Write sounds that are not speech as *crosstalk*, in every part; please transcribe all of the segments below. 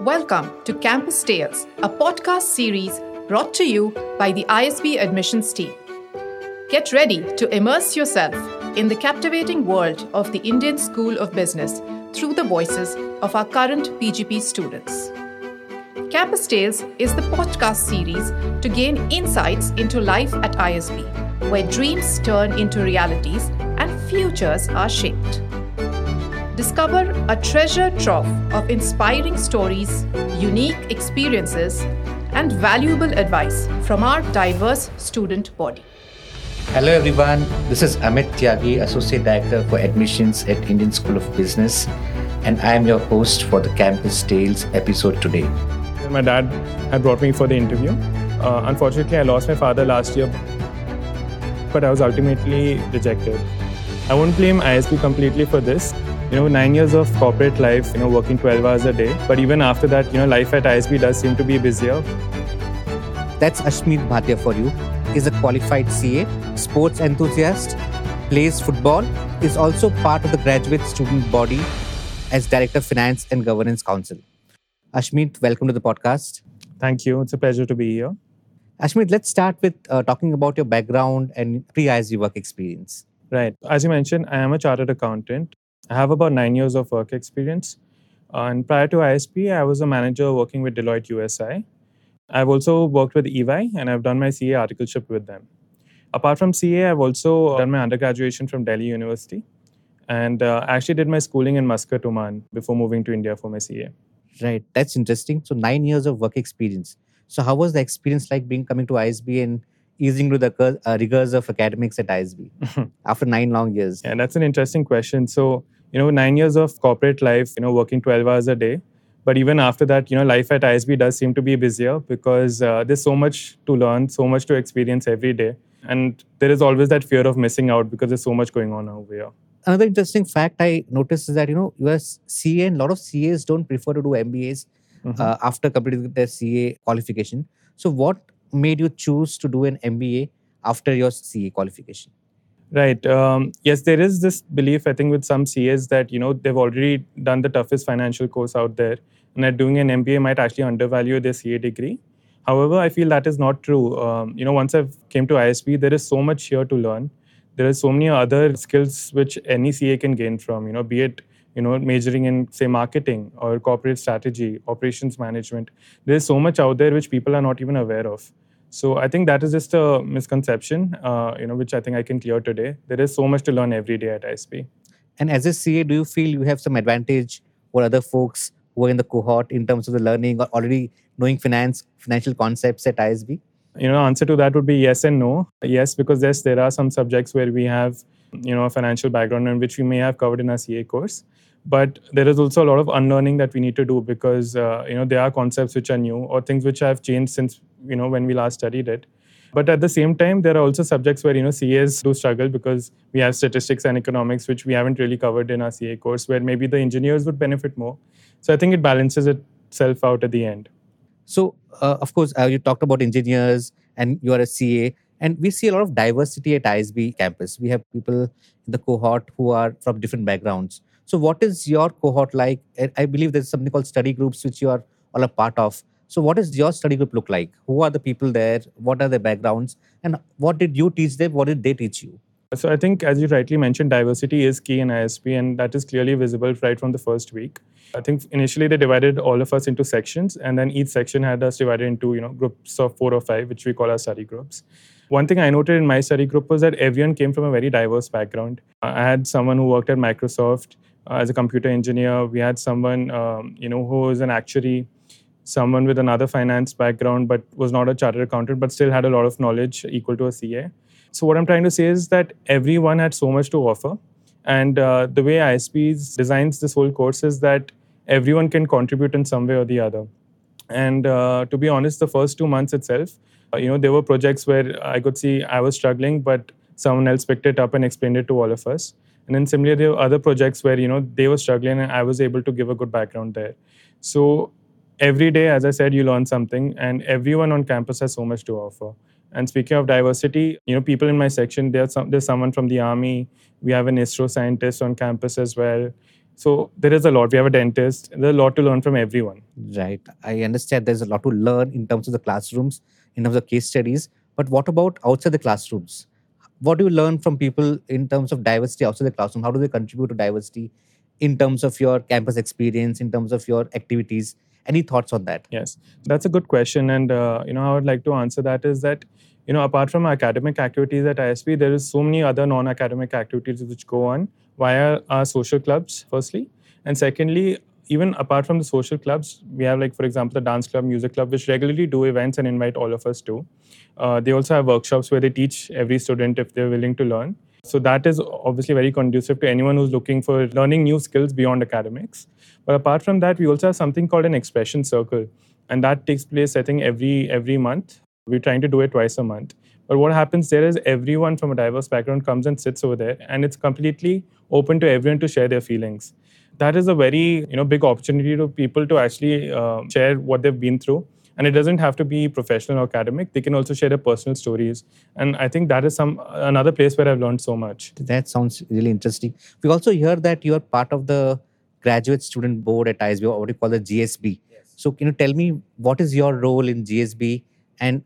Welcome to Campus Tales, a podcast series brought to you by the ISB admissions team. Get ready to immerse yourself in the captivating world of the Indian School of Business through the voices of our current PGP students. Campus Tales is the podcast series to gain insights into life at ISB, where dreams turn into realities and futures are shaped. Discover a treasure trove of inspiring stories, unique experiences, and valuable advice from our diverse student body. Hello everyone, this is Amit Tyagi, Associate Director for Admissions at Indian School of Business, and I am your host for the Campus Tales episode today. My dad had brought me for the interview. Uh, unfortunately, I lost my father last year, but I was ultimately rejected. I won't blame ISB completely for this you know, nine years of corporate life, you know, working 12 hours a day. But even after that, you know, life at ISB does seem to be busier. That's Ashmeet Bhatia for you. He's a qualified CA, sports enthusiast, plays football, is also part of the graduate student body as Director of Finance and Governance Council. Ashmeet, welcome to the podcast. Thank you. It's a pleasure to be here. Ashmeet, let's start with uh, talking about your background and pre ISB work experience. Right. As you mentioned, I am a chartered accountant. I have about nine years of work experience. Uh, and prior to ISB, I was a manager working with Deloitte USI. I've also worked with EY and I've done my CA articleship with them. Apart from CA, I've also done my undergraduate from Delhi University. And uh, I actually did my schooling in Muscat, Oman before moving to India for my CA. Right, that's interesting. So, nine years of work experience. So, how was the experience like being coming to ISB and easing to the uh, rigors of academics at ISB *laughs* after nine long years? Yeah, that's an interesting question. So, you know, nine years of corporate life, you know, working 12 hours a day. But even after that, you know, life at ISB does seem to be busier because uh, there's so much to learn, so much to experience every day. And there is always that fear of missing out because there's so much going on over here. Another interesting fact I noticed is that, you know, you are CA and a lot of CAs don't prefer to do MBAs mm-hmm. uh, after completing their CA qualification. So, what made you choose to do an MBA after your CA qualification? Right. Um, yes, there is this belief, I think, with some CAs that, you know, they've already done the toughest financial course out there and that doing an MBA might actually undervalue their CA degree. However, I feel that is not true. Um, you know, once I've came to ISB, there is so much here to learn. There are so many other skills which any CA can gain from, you know, be it, you know, majoring in, say, marketing or corporate strategy, operations management. There's so much out there which people are not even aware of. So I think that is just a misconception, uh, you know, which I think I can clear today. There is so much to learn every day at ISB. And as a CA, do you feel you have some advantage over other folks who are in the cohort in terms of the learning or already knowing finance, financial concepts at ISB? You know, answer to that would be yes and no. Yes, because yes, there are some subjects where we have, you know, a financial background and which we may have covered in our CA course but there is also a lot of unlearning that we need to do because uh, you know there are concepts which are new or things which have changed since you know when we last studied it. But at the same time there are also subjects where you know cas do struggle because we have statistics and economics which we haven't really covered in our ca course where maybe the engineers would benefit more. So i think it balances itself out at the end. So uh, of course uh, you talked about engineers and you are a ca and we see a lot of diversity at isb campus. We have people in the cohort who are from different backgrounds so, what is your cohort like? I believe there's something called study groups, which you are all a part of. So, what does your study group look like? Who are the people there? What are their backgrounds? And what did you teach them? What did they teach you? So, I think, as you rightly mentioned, diversity is key in ISB, and that is clearly visible right from the first week. I think initially they divided all of us into sections, and then each section had us divided into you know groups of four or five, which we call our study groups. One thing I noted in my study group was that everyone came from a very diverse background. I had someone who worked at Microsoft, as a computer engineer. We had someone, um, you know, who was an actuary, someone with another finance background, but was not a chartered accountant, but still had a lot of knowledge equal to a CA. So what I'm trying to say is that everyone had so much to offer, and uh, the way ISBs designs this whole course is that everyone can contribute in some way or the other. And uh, to be honest, the first two months itself, uh, you know, there were projects where I could see I was struggling, but someone else picked it up and explained it to all of us. And then similarly, there were other projects where you know they were struggling, and I was able to give a good background there. So every day, as I said, you learn something, and everyone on campus has so much to offer. And speaking of diversity, you know, people in my section, there's some, there's someone from the army. We have an ISRO scientist on campus as well. So there is a lot. We have a dentist. There's a lot to learn from everyone. Right. I understand there's a lot to learn in terms of the classrooms, in terms of case studies. But what about outside the classrooms? What do you learn from people in terms of diversity outside the classroom? How do they contribute to diversity in terms of your campus experience, in terms of your activities? Any thoughts on that? Yes, that's a good question. And, uh, you know, I would like to answer that is that, you know, apart from academic activities at ISB, there is so many other non-academic activities which go on via our social clubs, firstly. And secondly, even apart from the social clubs, we have like, for example, the dance club, music club, which regularly do events and invite all of us to. Uh, they also have workshops where they teach every student if they're willing to learn. So that is obviously very conducive to anyone who's looking for learning new skills beyond academics. But apart from that, we also have something called an expression circle. And that takes place, I think, every every month. We're trying to do it twice a month. But what happens there is everyone from a diverse background comes and sits over there, and it's completely open to everyone to share their feelings. That is a very you know big opportunity to people to actually uh, share what they've been through, and it doesn't have to be professional or academic. They can also share their personal stories, and I think that is some another place where I've learned so much. That sounds really interesting. We also hear that you are part of the graduate student board at ISB, or what you call the GSB. Yes. So, can you tell me what is your role in GSB, and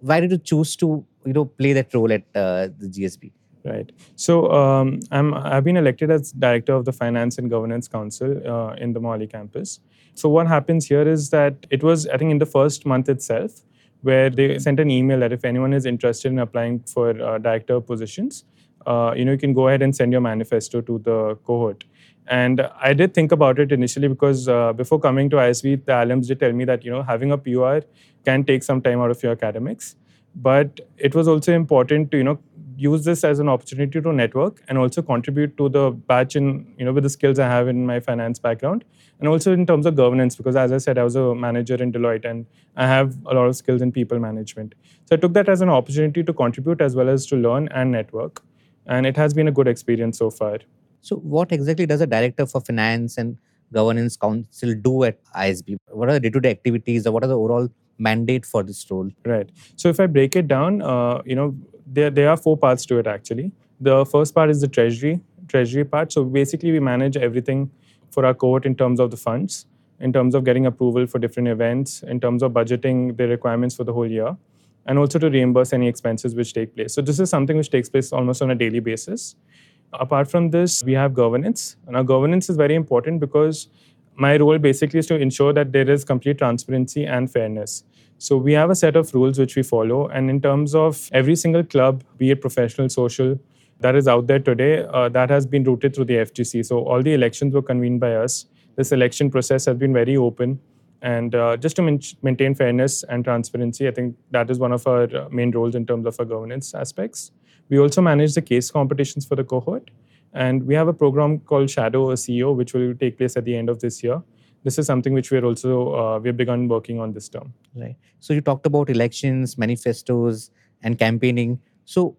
why did you choose to you know play that role at uh, the GSB? Right. So um, I'm I've been elected as director of the Finance and Governance Council uh, in the Mohali campus. So what happens here is that it was I think in the first month itself where they sent an email that if anyone is interested in applying for uh, director positions, uh, you know you can go ahead and send your manifesto to the cohort. And I did think about it initially because uh, before coming to ISB, the alums did tell me that you know having a PR can take some time out of your academics but it was also important to you know use this as an opportunity to network and also contribute to the batch in you know with the skills I have in my finance background and also in terms of governance because as I said I was a manager in Deloitte and I have a lot of skills in people management so I took that as an opportunity to contribute as well as to learn and network and it has been a good experience so far so what exactly does a director for finance and governance council do at ISB what are the day-to-day activities or what are the overall mandate for this role? Right. So if I break it down, uh, you know, there there are four parts to it actually. The first part is the treasury treasury part. So basically, we manage everything for our cohort in terms of the funds, in terms of getting approval for different events, in terms of budgeting the requirements for the whole year, and also to reimburse any expenses which take place. So this is something which takes place almost on a daily basis. Apart from this, we have governance. Our governance is very important because my role basically is to ensure that there is complete transparency and fairness. So we have a set of rules which we follow. And in terms of every single club, be it professional, social, that is out there today, uh, that has been routed through the FGC. So all the elections were convened by us. This election process has been very open. And uh, just to min- maintain fairness and transparency, I think that is one of our uh, main roles in terms of our governance aspects. We also manage the case competitions for the cohort. And we have a program called Shadow a CEO, which will take place at the end of this year. This is something which we're also uh, we've begun working on this term. Right. So you talked about elections, manifestos, and campaigning. So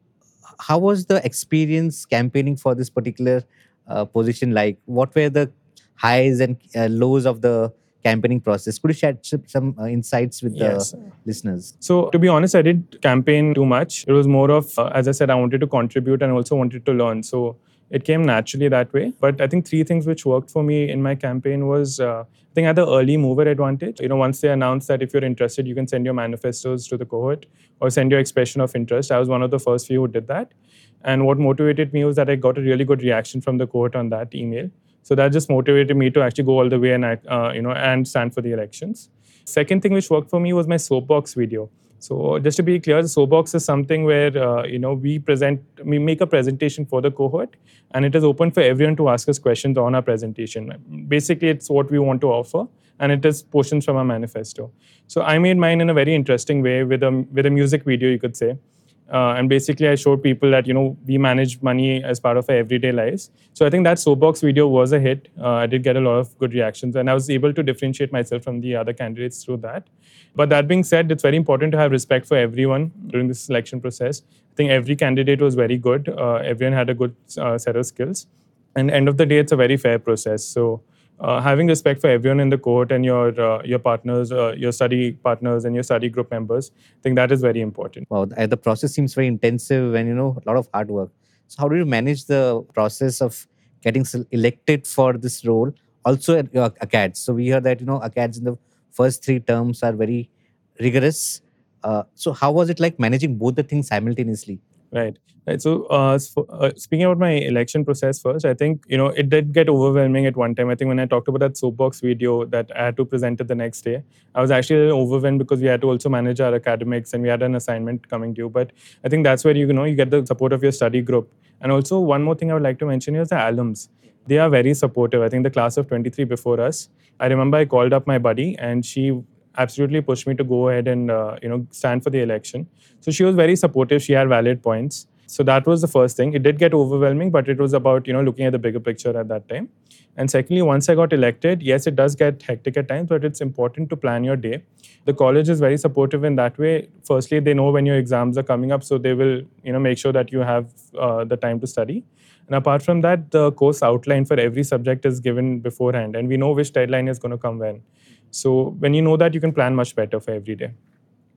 how was the experience campaigning for this particular uh, position like? What were the highs and uh, lows of the campaigning process. Could you share some uh, insights with yes. the listeners? So, to be honest, I didn't campaign too much. It was more of, uh, as I said, I wanted to contribute and also wanted to learn. So, it came naturally that way. But I think three things which worked for me in my campaign was uh, I think I had the early mover advantage. You know, once they announced that if you're interested, you can send your manifestos to the cohort or send your expression of interest. I was one of the first few who did that. And what motivated me was that I got a really good reaction from the cohort on that email. So that just motivated me to actually go all the way and uh, you know and stand for the elections. Second thing which worked for me was my soapbox video. So just to be clear, the soapbox is something where uh, you know we present, we make a presentation for the cohort, and it is open for everyone to ask us questions on our presentation. Basically, it's what we want to offer, and it is portions from our manifesto. So I made mine in a very interesting way with a with a music video, you could say. Uh, and basically, I showed people that you know we manage money as part of our everyday lives. So I think that soapbox video was a hit. Uh, I did get a lot of good reactions, and I was able to differentiate myself from the other candidates through that. But that being said, it's very important to have respect for everyone during the selection process. I think every candidate was very good. Uh, everyone had a good uh, set of skills, and end of the day, it's a very fair process. So uh, having respect for everyone in the court and your uh, your partners, uh, your study partners, and your study group members. I think that is very important. Wow, the process seems very intensive and you know a lot of hard work. So how do you manage the process of getting elected for this role, also at your ACADS. So we hear that you know ACADS in the first three terms are very rigorous. Uh, so how was it like managing both the things simultaneously? Right. Right. So, uh, uh, speaking about my election process first, I think you know it did get overwhelming at one time. I think when I talked about that soapbox video that I had to present it the next day, I was actually overwhelmed because we had to also manage our academics and we had an assignment coming due. But I think that's where you know you get the support of your study group. And also one more thing I would like to mention is the alums. They are very supportive. I think the class of 23 before us. I remember I called up my buddy and she absolutely pushed me to go ahead and uh, you know stand for the election. So she was very supportive. She had valid points. So that was the first thing. It did get overwhelming, but it was about you know looking at the bigger picture at that time. And secondly, once I got elected, yes, it does get hectic at times, but it's important to plan your day. The college is very supportive in that way. Firstly, they know when your exams are coming up, so they will you know make sure that you have uh, the time to study. And apart from that, the course outline for every subject is given beforehand, and we know which deadline is going to come when. So when you know that, you can plan much better for every day.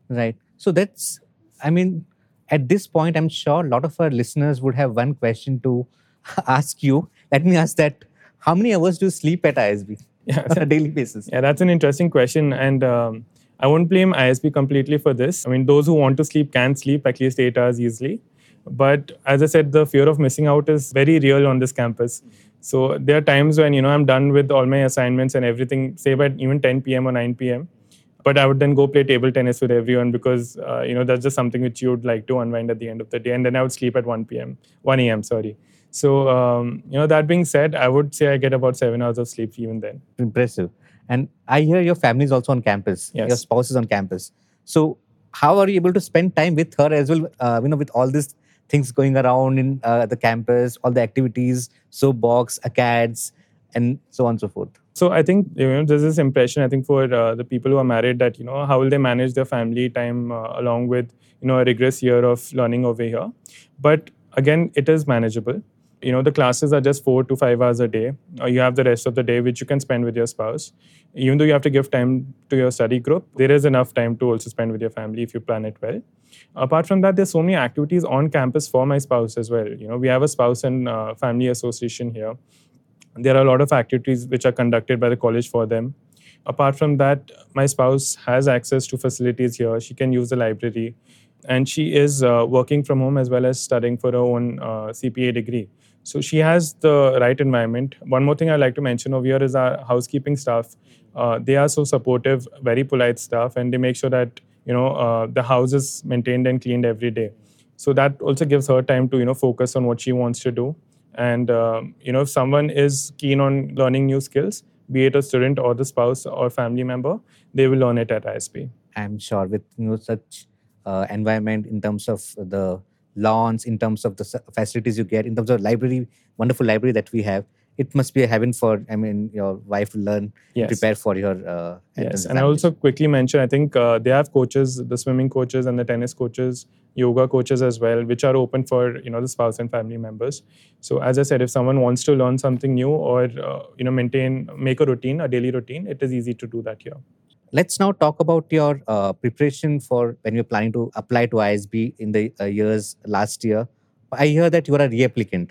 Right. So that's, I mean, at this point, I'm sure a lot of our listeners would have one question to *laughs* ask you. Let me ask that: How many hours do you sleep at ISB Yeah, on a daily basis? Yeah, that's an interesting question, and um, I won't blame ISB completely for this. I mean, those who want to sleep can sleep at least eight hours easily. But as I said, the fear of missing out is very real on this campus. So there are times when you know I'm done with all my assignments and everything, say by even 10 p.m. or 9 p.m. But I would then go play table tennis with everyone because uh, you know that's just something which you would like to unwind at the end of the day. And then I would sleep at 1 p.m., 1 a.m. Sorry. So um, you know that being said, I would say I get about seven hours of sleep even then. Impressive. And I hear your family is also on campus. Yes. Your spouse is on campus. So how are you able to spend time with her as well? Uh, you know, with all these things going around in uh, the campus, all the activities, soapbox, acads, and so on and so forth. So I think you know there's this impression I think for uh, the people who are married that you know how will they manage their family time uh, along with you know a rigorous year of learning over here, but again it is manageable. You know the classes are just four to five hours a day. Or you have the rest of the day which you can spend with your spouse. Even though you have to give time to your study group, there is enough time to also spend with your family if you plan it well. Apart from that, there's so many activities on campus for my spouse as well. You know we have a spouse and uh, family association here there are a lot of activities which are conducted by the college for them. Apart from that, my spouse has access to facilities here. She can use the library. And she is uh, working from home as well as studying for her own uh, CPA degree. So she has the right environment. One more thing I'd like to mention over here is our housekeeping staff. Uh, they are so supportive, very polite staff, and they make sure that you know uh, the house is maintained and cleaned every day. So that also gives her time to you know focus on what she wants to do and um, you know, if someone is keen on learning new skills, be it a student or the spouse or family member, they will learn it at ISB. I'm sure with know such uh, environment in terms of the lawns, in terms of the facilities you get, in terms of library, wonderful library that we have, it must be a heaven for. I mean, your wife will learn, Yes. prepare for your. Uh, Yes, and I also quickly mention I think uh, they have coaches, the swimming coaches and the tennis coaches, yoga coaches as well, which are open for you know the spouse and family members. So as I said, if someone wants to learn something new or uh, you know maintain make a routine, a daily routine, it is easy to do that here. Let's now talk about your uh, preparation for when you're planning to apply to ISB in the uh, years last year. I hear that you are a reapplicant,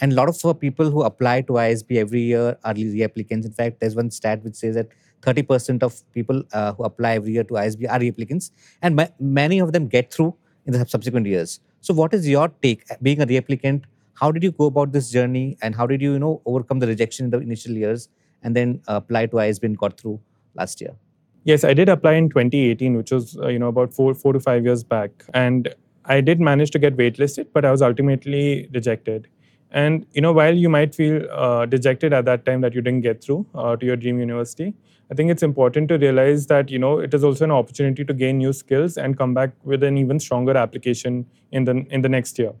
and a lot of uh, people who apply to ISB every year are reapplicants. In fact, there's one stat which says that 30% of people uh, who apply every year to ISB are reapplicants, and ma- many of them get through in the subsequent years. So, what is your take, being a reapplicant? How did you go about this journey, and how did you, you know, overcome the rejection in the initial years, and then uh, apply to ISB and got through last year? Yes, I did apply in 2018, which was uh, you know about four four to five years back, and I did manage to get waitlisted, but I was ultimately rejected. And you know, while you might feel uh, dejected at that time that you didn't get through uh, to your dream university, I think it's important to realize that you know it is also an opportunity to gain new skills and come back with an even stronger application in the in the next year.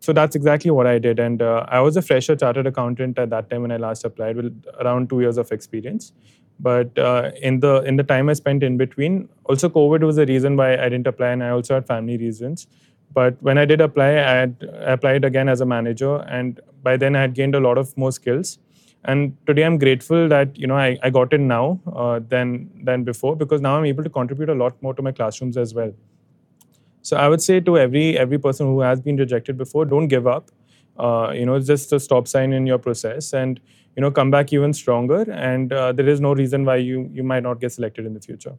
So that's exactly what I did, and uh, I was a fresher chartered accountant at that time when I last applied, with around two years of experience. But uh, in the in the time I spent in between, also COVID was the reason why I didn't apply, and I also had family reasons. But when I did apply, I had applied again as a manager, and by then I had gained a lot of more skills. And today I'm grateful that you know I, I got in now uh, than than before because now I'm able to contribute a lot more to my classrooms as well. So I would say to every every person who has been rejected before, don't give up. uh, you know, it's just a stop sign in your process and, you know, come back even stronger. And uh, there is no reason why you, you might not get selected in the future.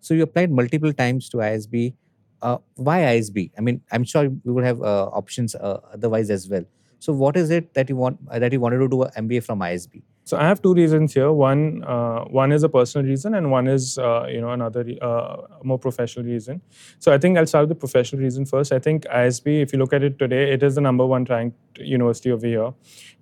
So you applied multiple times to ISB. Uh, why ISB? I mean, I'm sure you would have uh, options uh, otherwise as well. So what is it that you want that you wanted to do an MBA from ISB? So I have two reasons here. One, uh, one is a personal reason, and one is uh, you know another uh, more professional reason. So I think I'll start with the professional reason first. I think ISB, if you look at it today, it is the number one ranked university over here.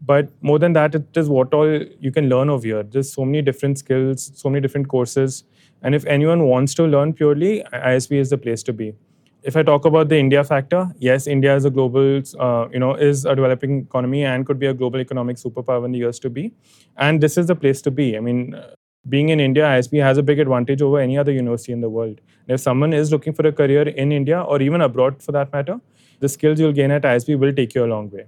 But more than that, it is what all you can learn over here. There's so many different skills, so many different courses, and if anyone wants to learn purely, ISB is the place to be if I talk about the India factor, yes, India is a global, uh, you know, is a developing economy and could be a global economic superpower in the years to be. And this is the place to be. I mean, being in India, ISB has a big advantage over any other university in the world. And if someone is looking for a career in India or even abroad for that matter, the skills you'll gain at ISB will take you a long way.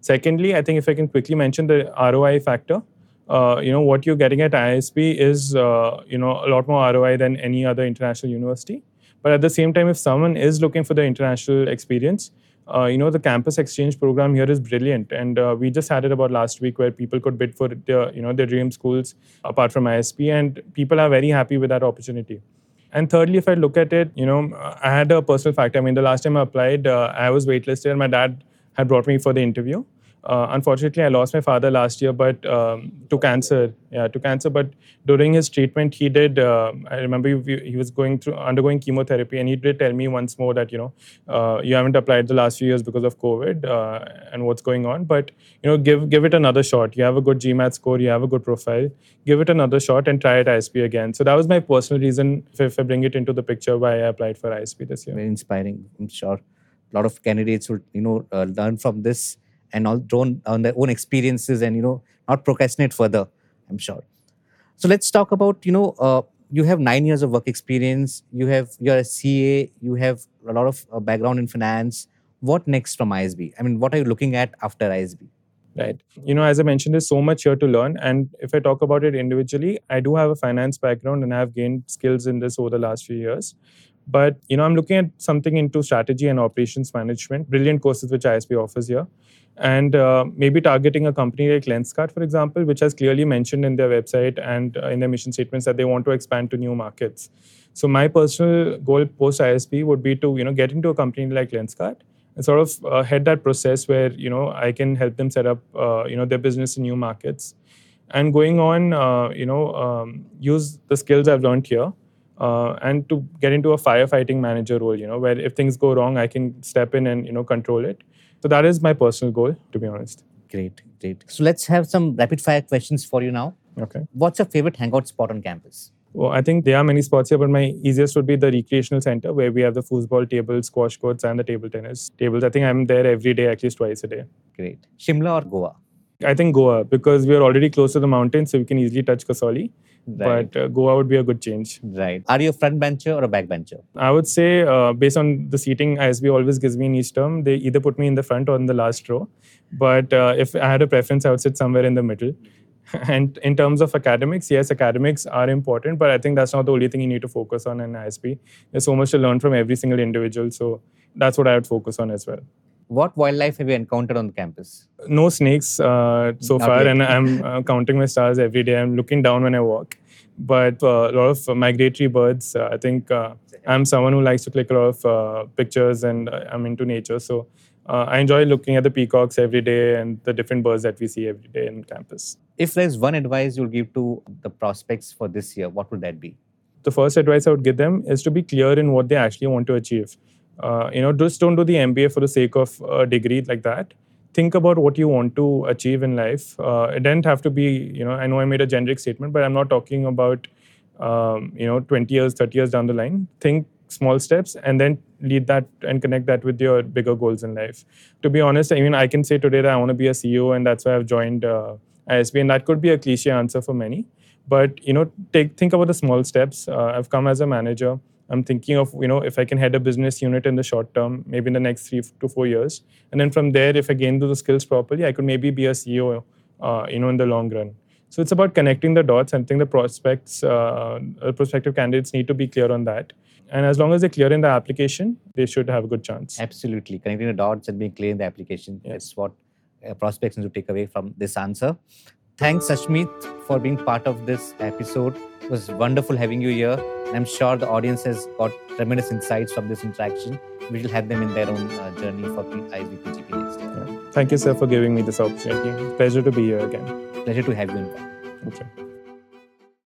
Secondly, I think if I can quickly mention the ROI factor, uh, you know, what you're getting at ISB is, uh, you know, a lot more ROI than any other international university. But at the same time, if someone is looking for the international experience, uh, you know the campus exchange program here is brilliant, and uh, we just had it about last week where people could bid for their you know their dream schools apart from ISB, and people are very happy with that opportunity. And thirdly, if I look at it, you know, I had a personal factor. I mean, the last time I applied, uh, I was waitlisted, and my dad had brought me for the interview. Uh, unfortunately, I lost my father last year, but um, to cancer. Yeah, to cancer. But during his treatment, he did. Uh, I remember he, was going through undergoing chemotherapy, and he did tell me once more that you know uh, you haven't applied the last few years because of COVID uh, and what's going on. But you know, give give it another shot. You have a good GMAT score. You have a good profile. Give it another shot and try it ISB again. So that was my personal reason, if, if I bring it into the picture, why I applied for ISB this year. Very inspiring. I'm sure a lot of candidates would you know uh, learn from this and all drawn on their own experiences and you know not procrastinate further i'm sure. So let's talk about you know uh, you have nine years of work experience you have you're a ca you have a lot of uh, background in finance. What next from isb i mean what are you looking at after isb right. You know as i mentioned there's so much here to learn and if i talk about it individually i do have a finance background and i have gained skills in this over the last few years but you know i'm looking at something into strategy and operations management brilliant courses which ISB offers here and uh, maybe targeting a company like Lenskart, for example, which has clearly mentioned in their website and uh, in their mission statements that they want to expand to new markets. So my personal goal post ISB would be to you know get into a company like Lenskart and sort of uh, head that process where you know I can help them set up uh, you know their business in new markets, and going on uh, you know um, use the skills I've learned here. Uh, and to get into a firefighting manager role, you know, where if things go wrong, I can step in and you know control it. So that is my personal goal, to be honest. Great, great. So let's have some rapid fire questions for you now. Okay. What's your favorite hangout spot on campus? Well, I think there are many spots here, but my easiest would be the recreational center where we have the foosball tables, squash courts, and the table tennis tables. I think I'm there every day, at least twice a day. Great. Shimla or Goa? I think Goa because we are already close to the mountains, so we can easily touch Kasauli. Right. But uh, Goa would be a good change. Right. Are you a front bencher or a back bencher? I would say, uh, based on the seating ISB always gives me in each term, they either put me in the front or in the last row. But uh, if I had a preference, I would sit somewhere in the middle. *laughs* and in terms of academics, yes, academics are important, but I think that's not the only thing you need to focus on in ISB. There's so much to learn from every single individual. So that's what I would focus on as well. What wildlife have you encountered on the campus? No snakes uh, so Not far, yet. and I'm uh, counting my stars every day. I'm looking down when I walk, but uh, a lot of migratory birds. Uh, I think uh, I'm someone who likes to click a lot of uh, pictures, and I'm into nature. So I enjoy looking at the peacocks every day and the different birds that we see every day in campus. If there's one advice you'll give to the prospects for this year, what would that be? The first advice I would give them is to be clear in what they actually want to achieve uh, you know just don't do the mba for the sake of a degree like that. Think about what you want to achieve in life. Uh, it doesn't have to be you know i know i made a generic statement but i'm not talking about um, you know 20 years 30 years down the line. Think small steps and then lead that and connect that with your bigger goals in life. To be honest i mean i can say today that i want to be a ceo and that's why i've joined uh, isb and that could be a cliche answer for many. But you know take think about the small steps. Uh, i've come as a manager I'm thinking of, you know, if I can head a business unit in the short term, maybe in the next three to four years. And then from there, if I gain those skills properly, I could maybe be a CEO, uh, you know, in the long run. So it's about connecting the dots. and I think the prospects, uh, prospective candidates need to be clear on that. And as long as they're clear in the application, they should have a good chance. Absolutely. Connecting the dots and being clear in the application. Yes. That's what uh, prospects need to take away from this answer. Thanks, Ashmeet, for being part of this episode. It was wonderful having you here. And I'm sure the audience has got tremendous insights from this interaction. We will have them in their own uh, journey for ISB PGP next year. Thank you, sir, for giving me this opportunity. Pleasure to be here again. Pleasure to have you in. Okay.